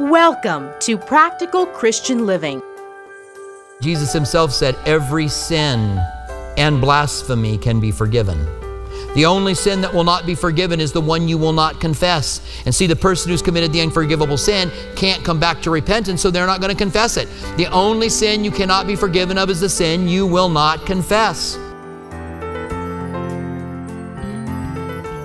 Welcome to Practical Christian Living. Jesus himself said, Every sin and blasphemy can be forgiven. The only sin that will not be forgiven is the one you will not confess. And see, the person who's committed the unforgivable sin can't come back to repentance, so they're not going to confess it. The only sin you cannot be forgiven of is the sin you will not confess.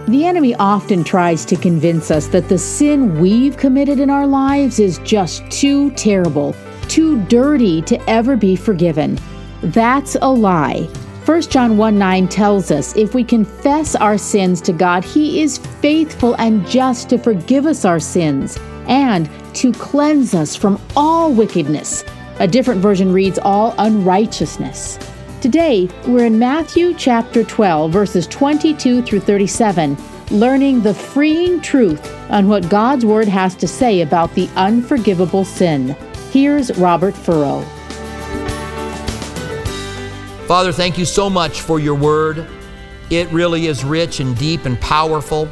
The enemy often tries to convince us that the sin we've committed in our lives is just too terrible, too dirty to ever be forgiven. That's a lie. 1 John 1 9 tells us if we confess our sins to God, He is faithful and just to forgive us our sins and to cleanse us from all wickedness. A different version reads, all unrighteousness. Today, we're in Matthew chapter 12, verses 22 through 37, learning the freeing truth on what God's Word has to say about the unforgivable sin. Here's Robert Furrow. Father, thank you so much for your word. It really is rich and deep and powerful.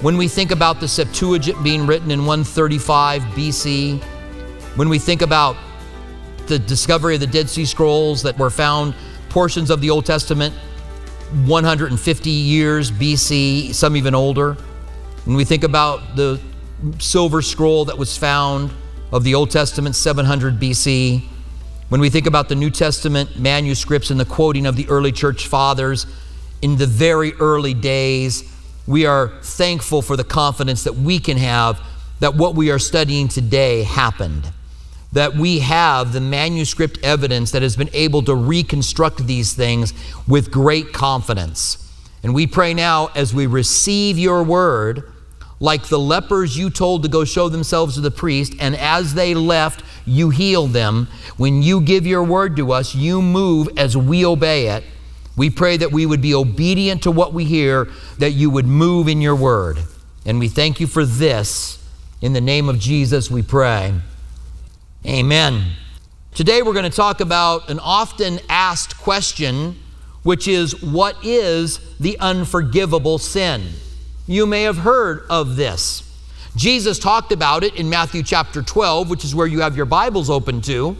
When we think about the Septuagint being written in 135 BC, when we think about the discovery of the Dead Sea Scrolls that were found portions of the Old Testament 150 years BC, some even older. When we think about the silver scroll that was found of the Old Testament 700 BC, when we think about the New Testament manuscripts and the quoting of the early church fathers in the very early days, we are thankful for the confidence that we can have that what we are studying today happened that we have the manuscript evidence that has been able to reconstruct these things with great confidence. And we pray now as we receive your word, like the lepers you told to go show themselves to the priest, and as they left, you healed them. When you give your word to us, you move as we obey it. We pray that we would be obedient to what we hear, that you would move in your word. And we thank you for this. In the name of Jesus, we pray. Amen. Today we're going to talk about an often asked question, which is what is the unforgivable sin? You may have heard of this. Jesus talked about it in Matthew chapter 12, which is where you have your Bibles open to,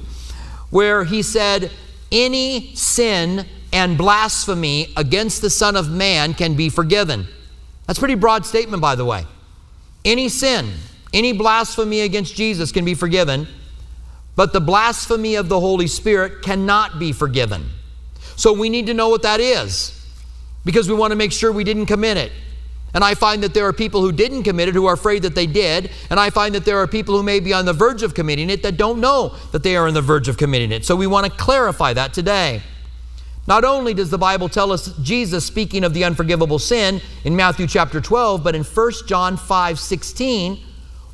where he said, Any sin and blasphemy against the Son of Man can be forgiven. That's a pretty broad statement, by the way. Any sin, any blasphemy against Jesus can be forgiven but the blasphemy of the Holy Spirit cannot be forgiven. So we need to know what that is because we want to make sure we didn't commit it. And I find that there are people who didn't commit it who are afraid that they did. And I find that there are people who may be on the verge of committing it that don't know that they are on the verge of committing it. So we want to clarify that today. Not only does the Bible tell us Jesus speaking of the unforgivable sin in Matthew chapter 12, but in 1 John 5 16,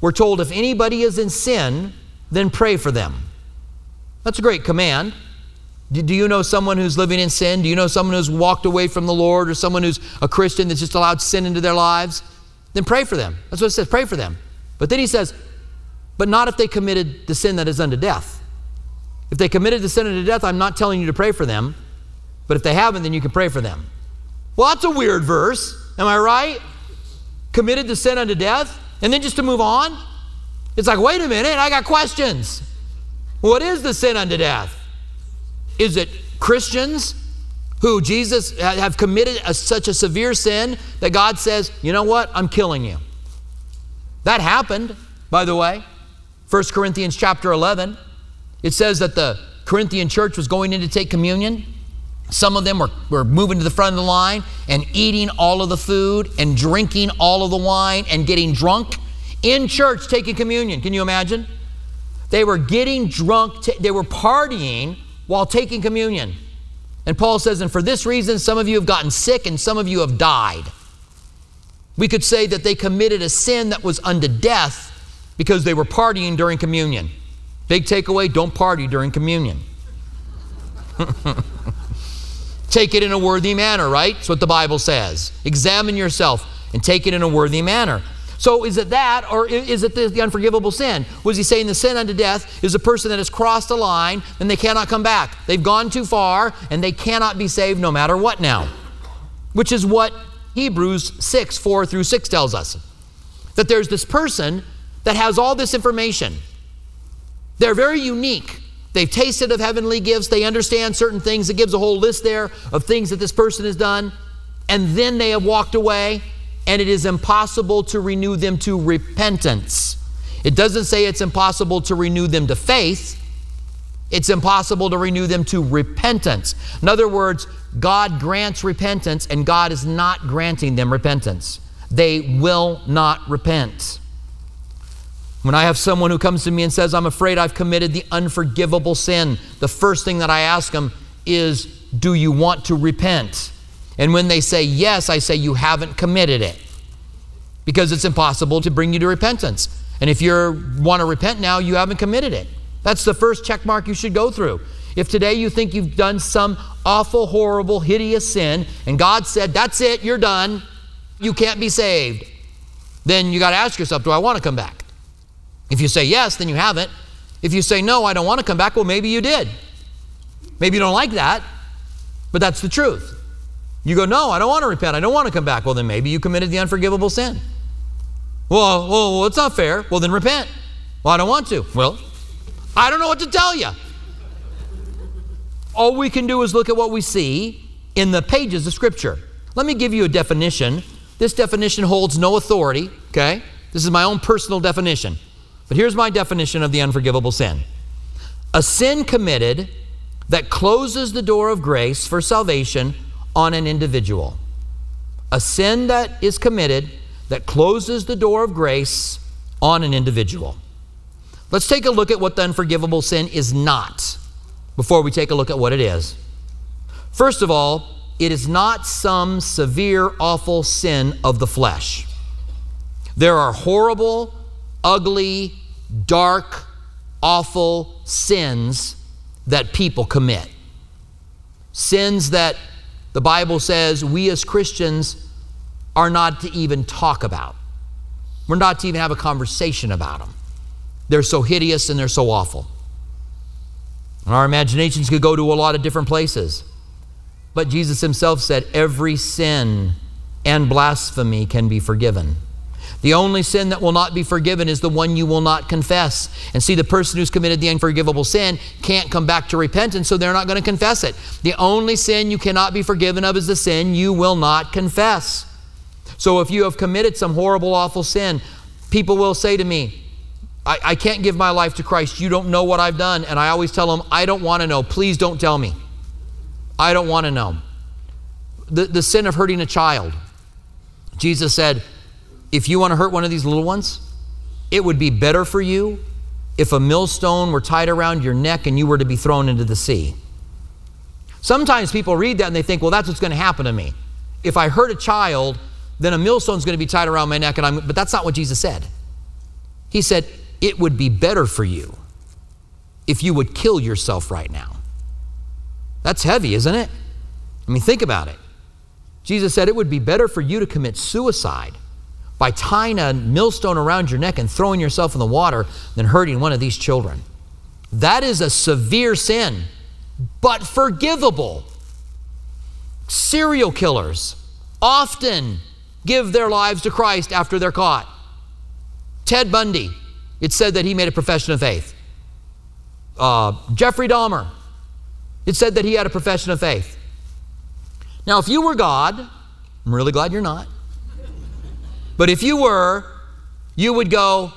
we're told if anybody is in sin, then pray for them. That's a great command. Do you know someone who's living in sin? Do you know someone who's walked away from the Lord or someone who's a Christian that's just allowed sin into their lives? Then pray for them. That's what it says pray for them. But then he says, but not if they committed the sin that is unto death. If they committed the sin unto death, I'm not telling you to pray for them. But if they haven't, then you can pray for them. Well, that's a weird verse. Am I right? Committed the sin unto death? And then just to move on? It's like, wait a minute, I got questions. What is the sin unto death? Is it Christians who Jesus have committed a, such a severe sin that God says, you know what, I'm killing you? That happened, by the way. 1 Corinthians chapter 11. It says that the Corinthian church was going in to take communion. Some of them were, were moving to the front of the line and eating all of the food and drinking all of the wine and getting drunk in church taking communion. Can you imagine? They were getting drunk, t- they were partying while taking communion. And Paul says, and for this reason, some of you have gotten sick and some of you have died. We could say that they committed a sin that was unto death because they were partying during communion. Big takeaway don't party during communion. take it in a worthy manner, right? That's what the Bible says. Examine yourself and take it in a worthy manner. So is it that, or is it the, the, unforgivable sin? Was he saying the sin unto death is a person that has crossed a line and they cannot come back? They've gone too far and they cannot be saved no matter what now. Which is what Hebrews 6, 4 through 6 tells us. That there's this person that has all this information. They're very unique. They've tasted of heavenly gifts, they understand certain things. It gives a whole list there of things that this person has done, and then they have walked away, and it is impossible to renew them to repentance. It doesn't say it's impossible to renew them to faith. It's impossible to renew them to repentance. In other words, God grants repentance and God is not granting them repentance. They will not repent. When I have someone who comes to me and says, I'm afraid I've committed the unforgivable sin, the first thing that I ask them is, Do you want to repent? And when they say yes, I say, You haven't committed it because it's impossible to bring you to repentance. And if you want to repent now, you haven't committed it. That's the first check mark you should go through. If today you think you've done some awful, horrible, hideous sin, and God said, That's it, you're done, you can't be saved, then you got to ask yourself, Do I want to come back? If you say yes, then you haven't. If you say no, I don't want to come back, well, maybe you did. Maybe you don't like that, but that's the truth. You go, No, I don't want to repent. I don't want to come back. Well, then maybe you committed the unforgivable sin. Well, well, it's not fair. Well, then repent. Well, I don't want to. Well, I don't know what to tell you. All we can do is look at what we see in the pages of Scripture. Let me give you a definition. This definition holds no authority, okay? This is my own personal definition. But here's my definition of the unforgivable sin a sin committed that closes the door of grace for salvation on an individual. A sin that is committed that closes the door of grace on an individual. Let's take a look at what the unforgivable sin is not before we take a look at what it is. First of all, it is not some severe, awful sin of the flesh. There are horrible, ugly, dark, awful sins that people commit. Sins that the Bible says we as Christians are not to even talk about. We're not to even have a conversation about them. They're so hideous and they're so awful. And our imaginations could go to a lot of different places. But Jesus himself said, every sin and blasphemy can be forgiven. The only sin that will not be forgiven is the one you will not confess. And see, the person who's committed the unforgivable sin can't come back to repentance, so they're not going to confess it. The only sin you cannot be forgiven of is the sin you will not confess. So if you have committed some horrible, awful sin, people will say to me, I, I can't give my life to Christ. You don't know what I've done. And I always tell them, I don't want to know. Please don't tell me. I don't want to know. The, the sin of hurting a child. Jesus said, if you want to hurt one of these little ones, it would be better for you if a millstone were tied around your neck and you were to be thrown into the sea. Sometimes people read that and they think, well, that's what's going to happen to me. If I hurt a child, then a millstone's going to be tied around my neck, and I'm, but that's not what Jesus said. He said, it would be better for you if you would kill yourself right now. That's heavy, isn't it? I mean, think about it. Jesus said it would be better for you to commit suicide by tying a millstone around your neck and throwing yourself in the water than hurting one of these children. That is a severe sin, but forgivable. Serial killers often give their lives to Christ after they're caught. Ted Bundy, it said that he made a profession of faith. Uh, Jeffrey Dahmer, it said that he had a profession of faith. Now, if you were God, I'm really glad you're not. But if you were, you would go,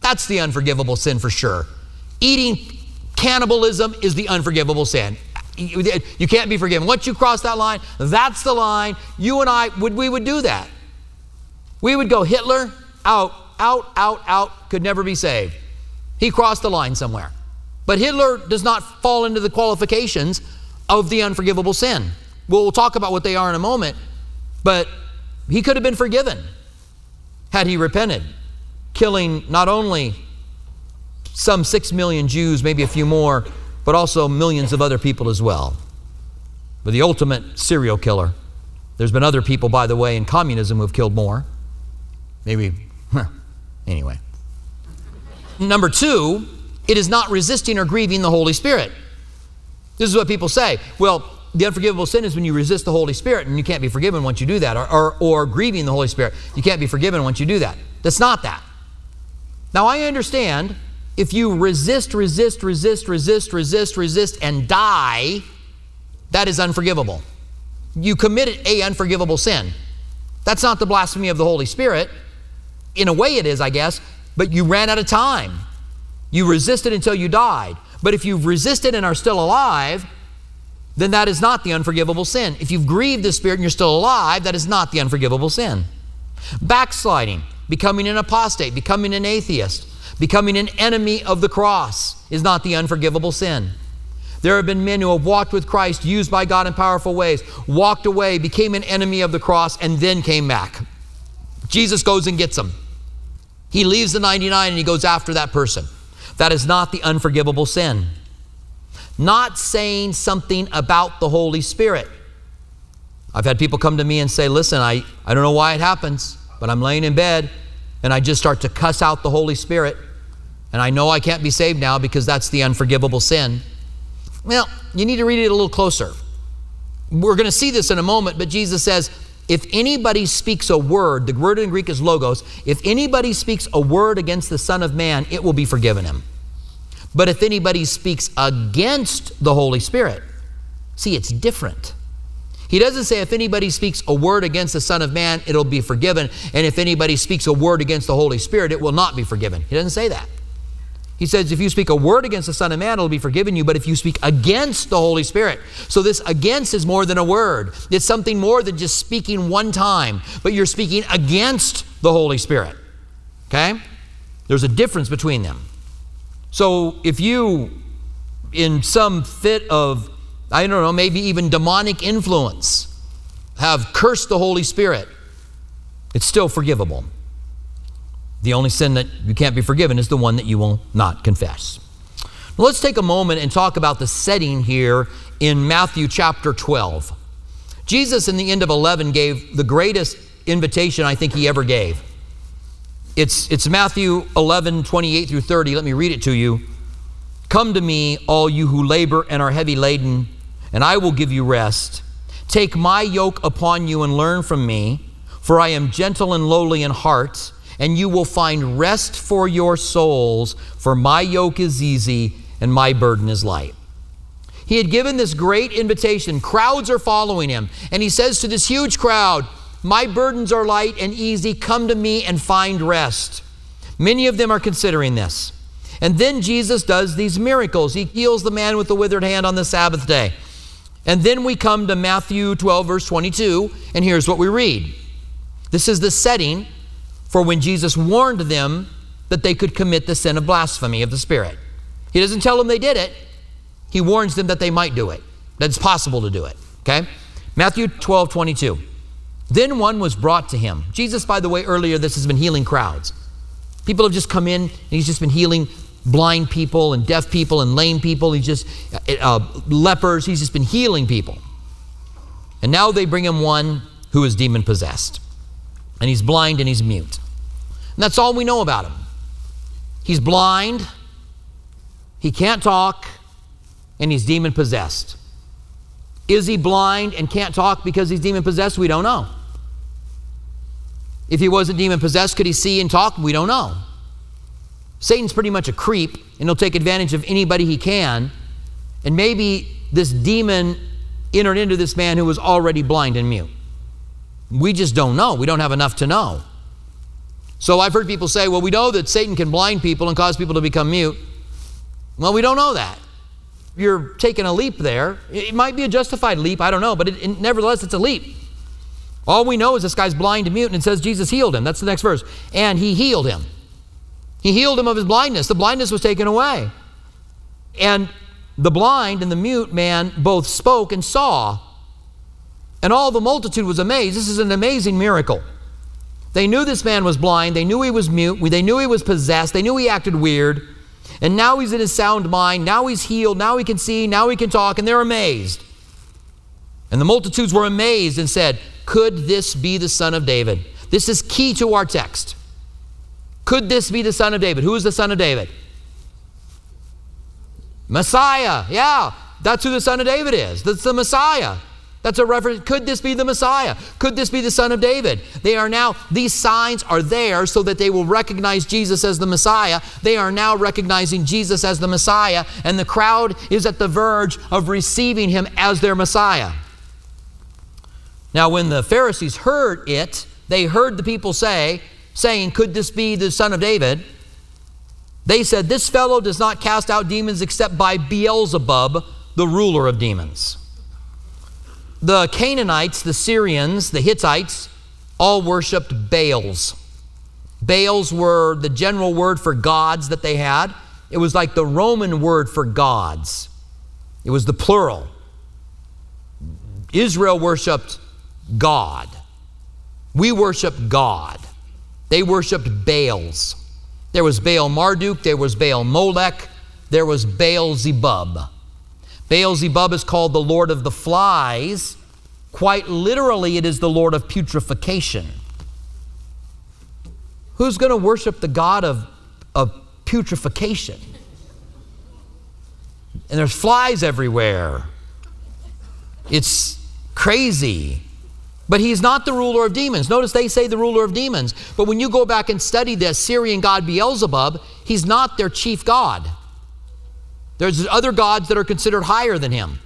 that's the unforgivable sin for sure. Eating cannibalism is the unforgivable sin. You can't be forgiven. Once you cross that line, that's the line. You and I would we would do that. We would go Hitler out, out, out, out, could never be saved. He crossed the line somewhere. But Hitler does not fall into the qualifications of the unforgivable sin. We'll talk about what they are in a moment, but he could have been forgiven had he repented, killing not only some six million Jews, maybe a few more, but also millions of other people as well. But the ultimate serial killer. There's been other people, by the way, in communism who have killed more. Maybe, huh, anyway. Number two, it is not resisting or grieving the Holy Spirit. This is what people say. Well, the unforgivable sin is when you resist the Holy Spirit and you can't be forgiven once you do that, or, or, or grieving the Holy Spirit. You can't be forgiven once you do that. That's not that. Now, I understand if you resist, resist, resist, resist, resist, resist, and die, that is unforgivable. You committed a unforgivable sin. That's not the blasphemy of the Holy Spirit. In a way, it is, I guess, but you ran out of time. You resisted until you died. But if you've resisted and are still alive, then that is not the unforgivable sin. If you've grieved the Spirit and you're still alive, that is not the unforgivable sin. Backsliding, becoming an apostate, becoming an atheist, Becoming an enemy of the cross is not the unforgivable sin. There have been men who have walked with Christ, used by God in powerful ways, walked away, became an enemy of the cross, and then came back. Jesus goes and gets them. He leaves the 99 and he goes after that person. That is not the unforgivable sin. Not saying something about the Holy Spirit. I've had people come to me and say, Listen, I, I don't know why it happens, but I'm laying in bed and I just start to cuss out the Holy Spirit. And I know I can't be saved now because that's the unforgivable sin. Well, you need to read it a little closer. We're going to see this in a moment, but Jesus says, if anybody speaks a word, the word in Greek is logos, if anybody speaks a word against the Son of Man, it will be forgiven him. But if anybody speaks against the Holy Spirit, see, it's different. He doesn't say if anybody speaks a word against the Son of Man, it'll be forgiven. And if anybody speaks a word against the Holy Spirit, it will not be forgiven. He doesn't say that. He says, if you speak a word against the Son of Man, it'll be forgiven you. But if you speak against the Holy Spirit, so this against is more than a word. It's something more than just speaking one time, but you're speaking against the Holy Spirit. Okay? There's a difference between them. So if you, in some fit of, I don't know, maybe even demonic influence, have cursed the Holy Spirit, it's still forgivable. The only sin that you can't be forgiven is the one that you will not confess. Now let's take a moment and talk about the setting here in Matthew chapter 12. Jesus, in the end of 11, gave the greatest invitation I think he ever gave. It's, it's Matthew 11, 28 through 30. Let me read it to you. Come to me, all you who labor and are heavy laden, and I will give you rest. Take my yoke upon you and learn from me, for I am gentle and lowly in heart and you will find rest for your souls, for my yoke is easy and my burden is light. He had given this great invitation. Crowds are following him. And he says to this huge crowd, My burdens are light and easy. Come to me and find rest. Many of them are considering this. And then Jesus does these miracles. He heals the man with the withered hand on the Sabbath day. And then we come to Matthew 12, verse 22, and here's what we read. This is the setting for when Jesus warned them that they could commit the sin of blasphemy of the Spirit. He doesn't tell them they did it, he warns them that they might do it, that it's possible to do it. Okay? Matthew 12, 22. Then one was brought to him. Jesus, by the way, earlier, this has been healing crowds. People have just come in, and he's just been healing blind people and deaf people and lame people. He's just, uh, uh lepers, he's just been healing people. And now they bring him one who is demon possessed and he's blind and he's mute. And that's all we know about him. He's blind, he can't talk, and he's demon possessed. Is he blind and can't talk because he's demon possessed? We don't know. If he wasn't demon possessed, could he see and talk? We don't know. Satan's pretty much a creep, and he'll take advantage of anybody he can. And maybe this demon entered into this man who was already blind and mute. We just don't know. We don't have enough to know. So I've heard people say, well, we know that Satan can blind people and cause people to become mute. Well, we don't know that. You're taking a leap there. It might be a justified leap, I don't know, but it, it, nevertheless, it's a leap. All we know is this guy's blind and mute, and it says Jesus healed him. That's the next verse. And he healed him. He healed him of his blindness. The blindness was taken away. And the blind and the mute man both spoke and saw. And all the multitude was amazed. This is an amazing miracle. They knew this man was blind. They knew he was mute. They knew he was possessed. They knew he acted weird. And now he's in his sound mind. Now he's healed. Now he can see. Now he can talk. And they're amazed. And the multitudes were amazed and said, Could this be the son of David? This is key to our text. Could this be the son of David? Who is the son of David? Messiah. Yeah, that's who the son of David is. That's the Messiah. That's a reference. Could this be the Messiah? Could this be the Son of David? They are now, these signs are there so that they will recognize Jesus as the Messiah. They are now recognizing Jesus as the Messiah, and the crowd is at the verge of receiving him as their Messiah. Now, when the Pharisees heard it, they heard the people say, saying, Could this be the Son of David? They said, This fellow does not cast out demons except by Beelzebub, the ruler of demons. The Canaanites, the Syrians, the Hittites, all worshiped Baals. Baals were the general word for gods that they had. It was like the Roman word for gods, it was the plural. Israel worshiped God. We worship God. They worshiped Baals. There was Baal Marduk, there was Baal Molech, there was Baal Zebub. Baal Zebub is called the Lord of the flies. Quite literally, it is the Lord of putrefaction. Who's going to worship the God of, of putrefaction? And there's flies everywhere. It's crazy. But he's not the ruler of demons. Notice they say the ruler of demons. But when you go back and study the Syrian god Beelzebub, he's not their chief god. There's other gods that are considered higher than him.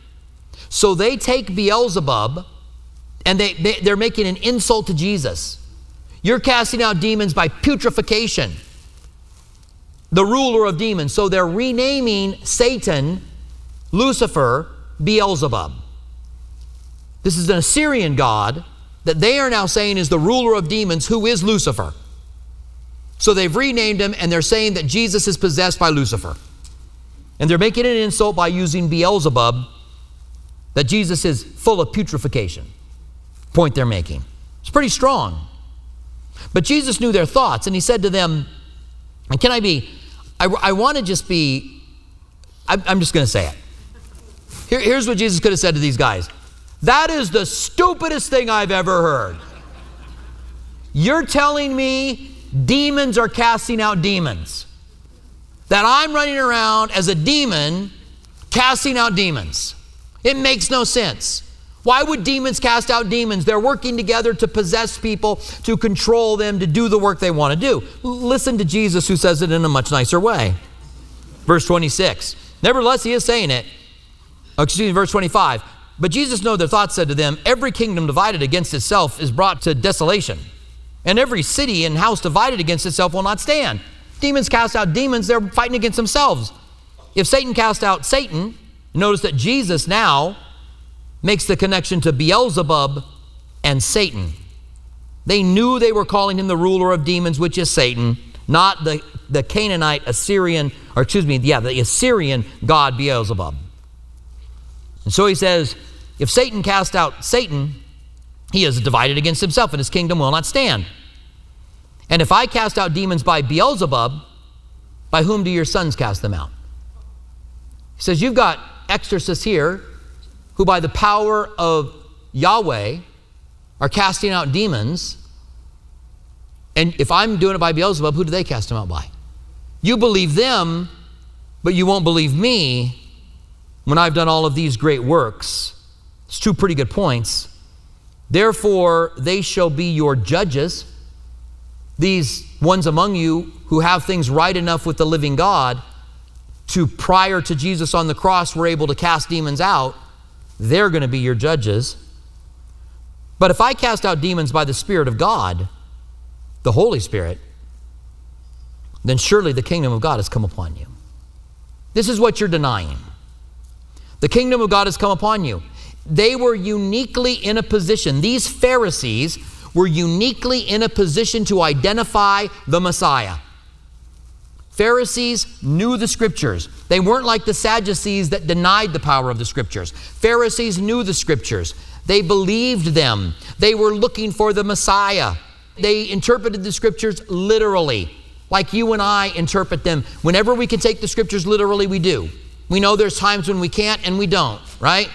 So they take Beelzebub and they, they, they're making an insult to Jesus. You're casting out demons by putrefaction, the ruler of demons. So they're renaming Satan, Lucifer, Beelzebub. This is an Assyrian god that they are now saying is the ruler of demons, who is Lucifer. So they've renamed him and they're saying that Jesus is possessed by Lucifer. And they're making an insult by using Beelzebub, that Jesus is full of putrefaction. Point they're making. It's pretty strong. But Jesus knew their thoughts, and he said to them, and can I be, I, I want to just be, I, I'm, just going to say it. Here, here's what Jesus could have said to these guys That is the stupidest thing I've ever heard. You're telling me demons are casting out demons that I'm running around as a demon casting out demons. It makes no sense. Why would demons cast out demons? They're working together to possess people, to control them, to do the work they want to do. Listen to Jesus, who says it in a much nicer way. Verse 26. Nevertheless, he is saying it. Excuse me, verse 25. But Jesus knew their thoughts, said to them, Every kingdom divided against itself is brought to desolation, and every city and house divided against itself will not stand. Demons cast out demons, they're fighting against themselves. If Satan cast out Satan, notice that Jesus now makes the connection to Beelzebub and Satan. They knew they were calling him the ruler of demons, which is Satan, not the, the Canaanite Assyrian, or excuse me, yeah, the Assyrian god Beelzebub. And so he says, if Satan cast out Satan, he is divided against himself, and his kingdom will not stand. And if I cast out demons by Beelzebub, by whom do your sons cast them out? He says, You've got exorcists here who, by the power of Yahweh, are casting out demons. And if I'm doing it by Beelzebub, who do they cast them out by? You believe them, but you won't believe me when I've done all of these great works. It's two pretty good points. Therefore, they shall be your judges these ones among you who have things right enough with the living God to prior to Jesus on the cross were able to cast demons out, they're going to be your judges. But if I cast out demons by the Spirit of God, the Holy Spirit, then surely the kingdom of God has come upon you. This is what you're denying. The kingdom of God has come upon you. They were uniquely in a position, these Pharisees were uniquely in a position to identify the Messiah. Pharisees knew the scriptures. They weren't like the Sadducees that denied the power of the scriptures. Pharisees knew the scriptures. They believed them. They were looking for the Messiah. They interpreted the scriptures literally, like you and I interpret them. Whenever we can take the scriptures literally, we do. We know there's times when we can't and we don't, right?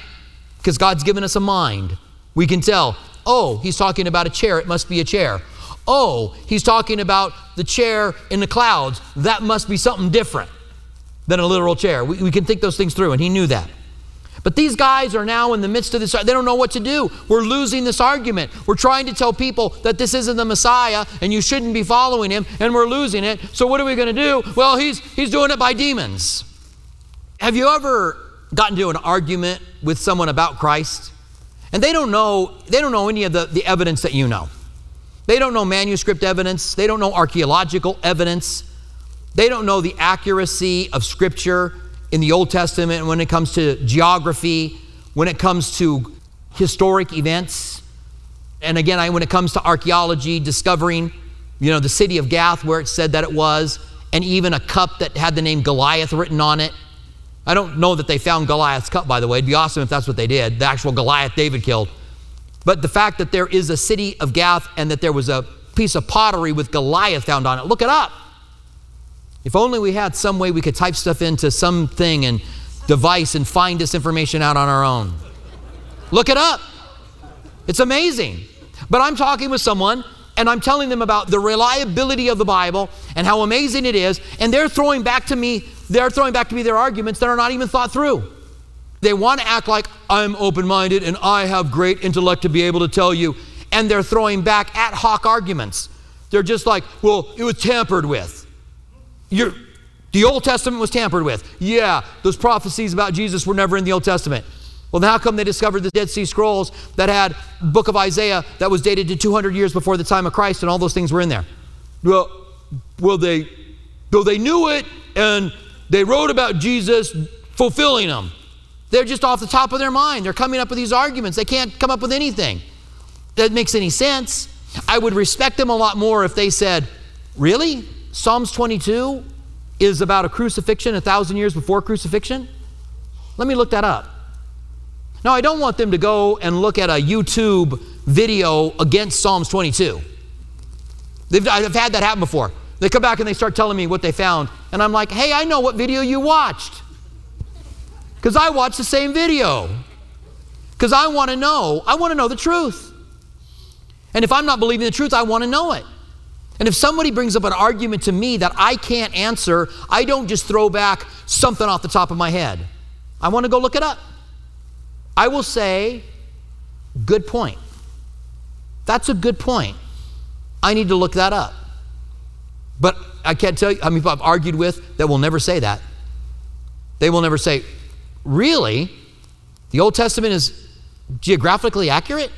Because God's given us a mind. We can tell Oh, he's talking about a chair. It must be a chair. Oh, he's talking about the chair in the clouds. That must be something different than a literal chair. We, we can think those things through, and he knew that. But these guys are now in the midst of this. They don't know what to do. We're losing this argument. We're trying to tell people that this isn't the Messiah and you shouldn't be following him, and we're losing it. So what are we going to do? Well, he's he's doing it by demons. Have you ever gotten into an argument with someone about Christ? And they don't know, they don't know any of the, the evidence that you know. They don't know manuscript evidence, they don't know archaeological evidence, they don't know the accuracy of Scripture in the Old Testament when it comes to geography, when it comes to historic events. And again, I, when it comes to archaeology, discovering, you know, the city of Gath where it said that it was, and even a cup that had the name Goliath written on it. I don't know that they found Goliath's cup, by the way. It'd be awesome if that's what they did, the actual Goliath David killed. But the fact that there is a city of Gath and that there was a piece of pottery with Goliath found on it, look it up. If only we had some way we could type stuff into something and device and find this information out on our own. Look it up. It's amazing. But I'm talking with someone and I'm telling them about the reliability of the Bible and how amazing it is, and they're throwing back to me, they're throwing back to me their arguments that are not even thought through. They want to act like I'm open minded and I have great intellect to be able to tell you, and they're throwing back ad hoc arguments. They're just like, well, it was tampered with. You're, the Old Testament was tampered with. Yeah, those prophecies about Jesus were never in the Old Testament. Well, how come they discovered the Dead Sea Scrolls that had book of Isaiah that was dated to 200 years before the time of Christ and all those things were in there? Well, well they, though they knew it and they wrote about Jesus fulfilling them. They're just off the top of their mind. They're coming up with these arguments. They can't come up with anything that makes any sense. I would respect them a lot more if they said, Really? Psalms 22 is about a crucifixion a thousand years before crucifixion? Let me look that up. Now, I don't want them to go and look at a YouTube video against Psalms 22. They've, I've had that happen before. They come back and they start telling me what they found, and I'm like, hey, I know what video you watched. Because I watched the same video. Because I want to know. I want to know the truth. And if I'm not believing the truth, I want to know it. And if somebody brings up an argument to me that I can't answer, I don't just throw back something off the top of my head. I want to go look it up. I will say, good point. That's a good point. I need to look that up. But I can't tell you how many people I've argued with that will never say that. They will never say, really? The Old Testament is geographically accurate?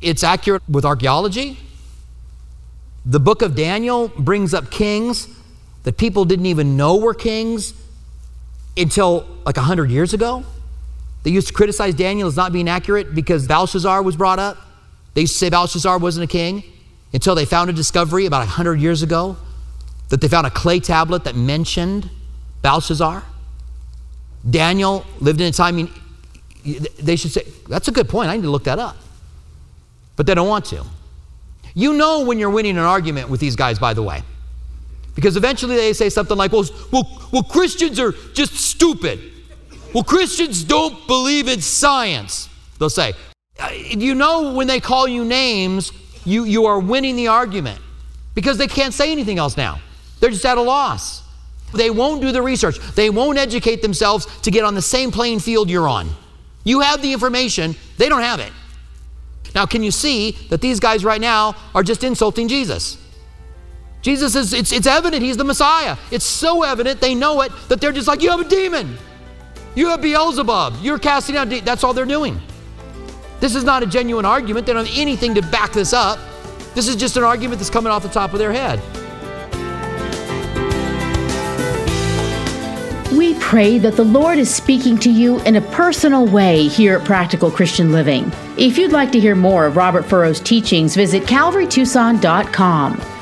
It's accurate with archaeology? The book of Daniel brings up kings that people didn't even know were kings until like 100 years ago. They used to criticize Daniel as not being accurate because Belshazzar was brought up. They used to say Belshazzar wasn't a king until they found a discovery about 100 years ago that they found a clay tablet that mentioned Belshazzar. Daniel lived in a time, they should say, that's a good point. I need to look that up. But they don't want to. You know when you're winning an argument with these guys, by the way. Because eventually they say something like, well, well, well Christians are just stupid. Well, Christians don't believe in science. They'll say, uh, you know when they call you names, you, you are winning the argument because they can't say anything else now. They're just at a loss. They won't do the research. They won't educate themselves to get on the same playing field you're on. You have the information, they don't have it. Now, can you see that these guys right now are just insulting Jesus? Jesus is, it's, it's evident he's the Messiah. It's so evident, they know it, that they're just like, You have a demon. You have Beelzebub. You're casting out demons. That's all they're doing. This is not a genuine argument. They don't have anything to back this up. This is just an argument that's coming off the top of their head. We pray that the Lord is speaking to you in a personal way here at Practical Christian Living. If you'd like to hear more of Robert Furrow's teachings, visit calvarytucson.com.